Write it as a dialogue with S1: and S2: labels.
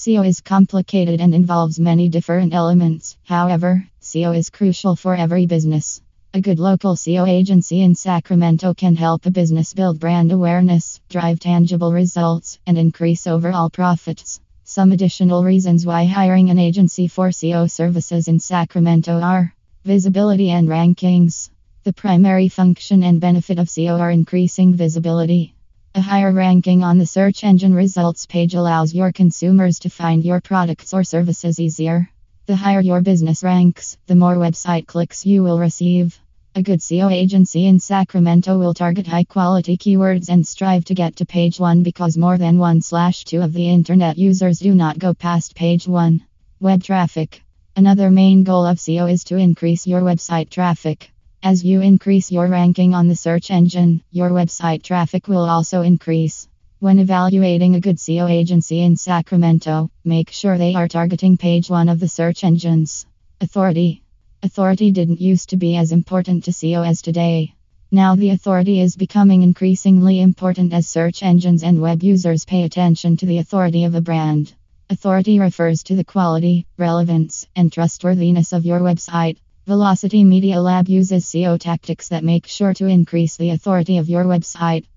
S1: SEO is complicated and involves many different elements. However, SEO is crucial for every business. A good local SEO agency in Sacramento can help a business build brand awareness, drive tangible results, and increase overall profits. Some additional reasons why hiring an agency for SEO services in Sacramento are visibility and rankings. The primary function and benefit of SEO are increasing visibility. A higher ranking on the search engine results page allows your consumers to find your products or services easier. The higher your business ranks, the more website clicks you will receive. A good SEO agency in Sacramento will target high quality keywords and strive to get to page 1 because more than 1 slash 2 of the internet users do not go past page 1. Web traffic. Another main goal of SEO is to increase your website traffic. As you increase your ranking on the search engine, your website traffic will also increase. When evaluating a good SEO agency in Sacramento, make sure they are targeting page 1 of the search engines. Authority Authority didn't used to be as important to SEO as today. Now the authority is becoming increasingly important as search engines and web users pay attention to the authority of a brand. Authority refers to the quality, relevance, and trustworthiness of your website. Velocity Media Lab uses SEO tactics that make sure to increase the authority of your website.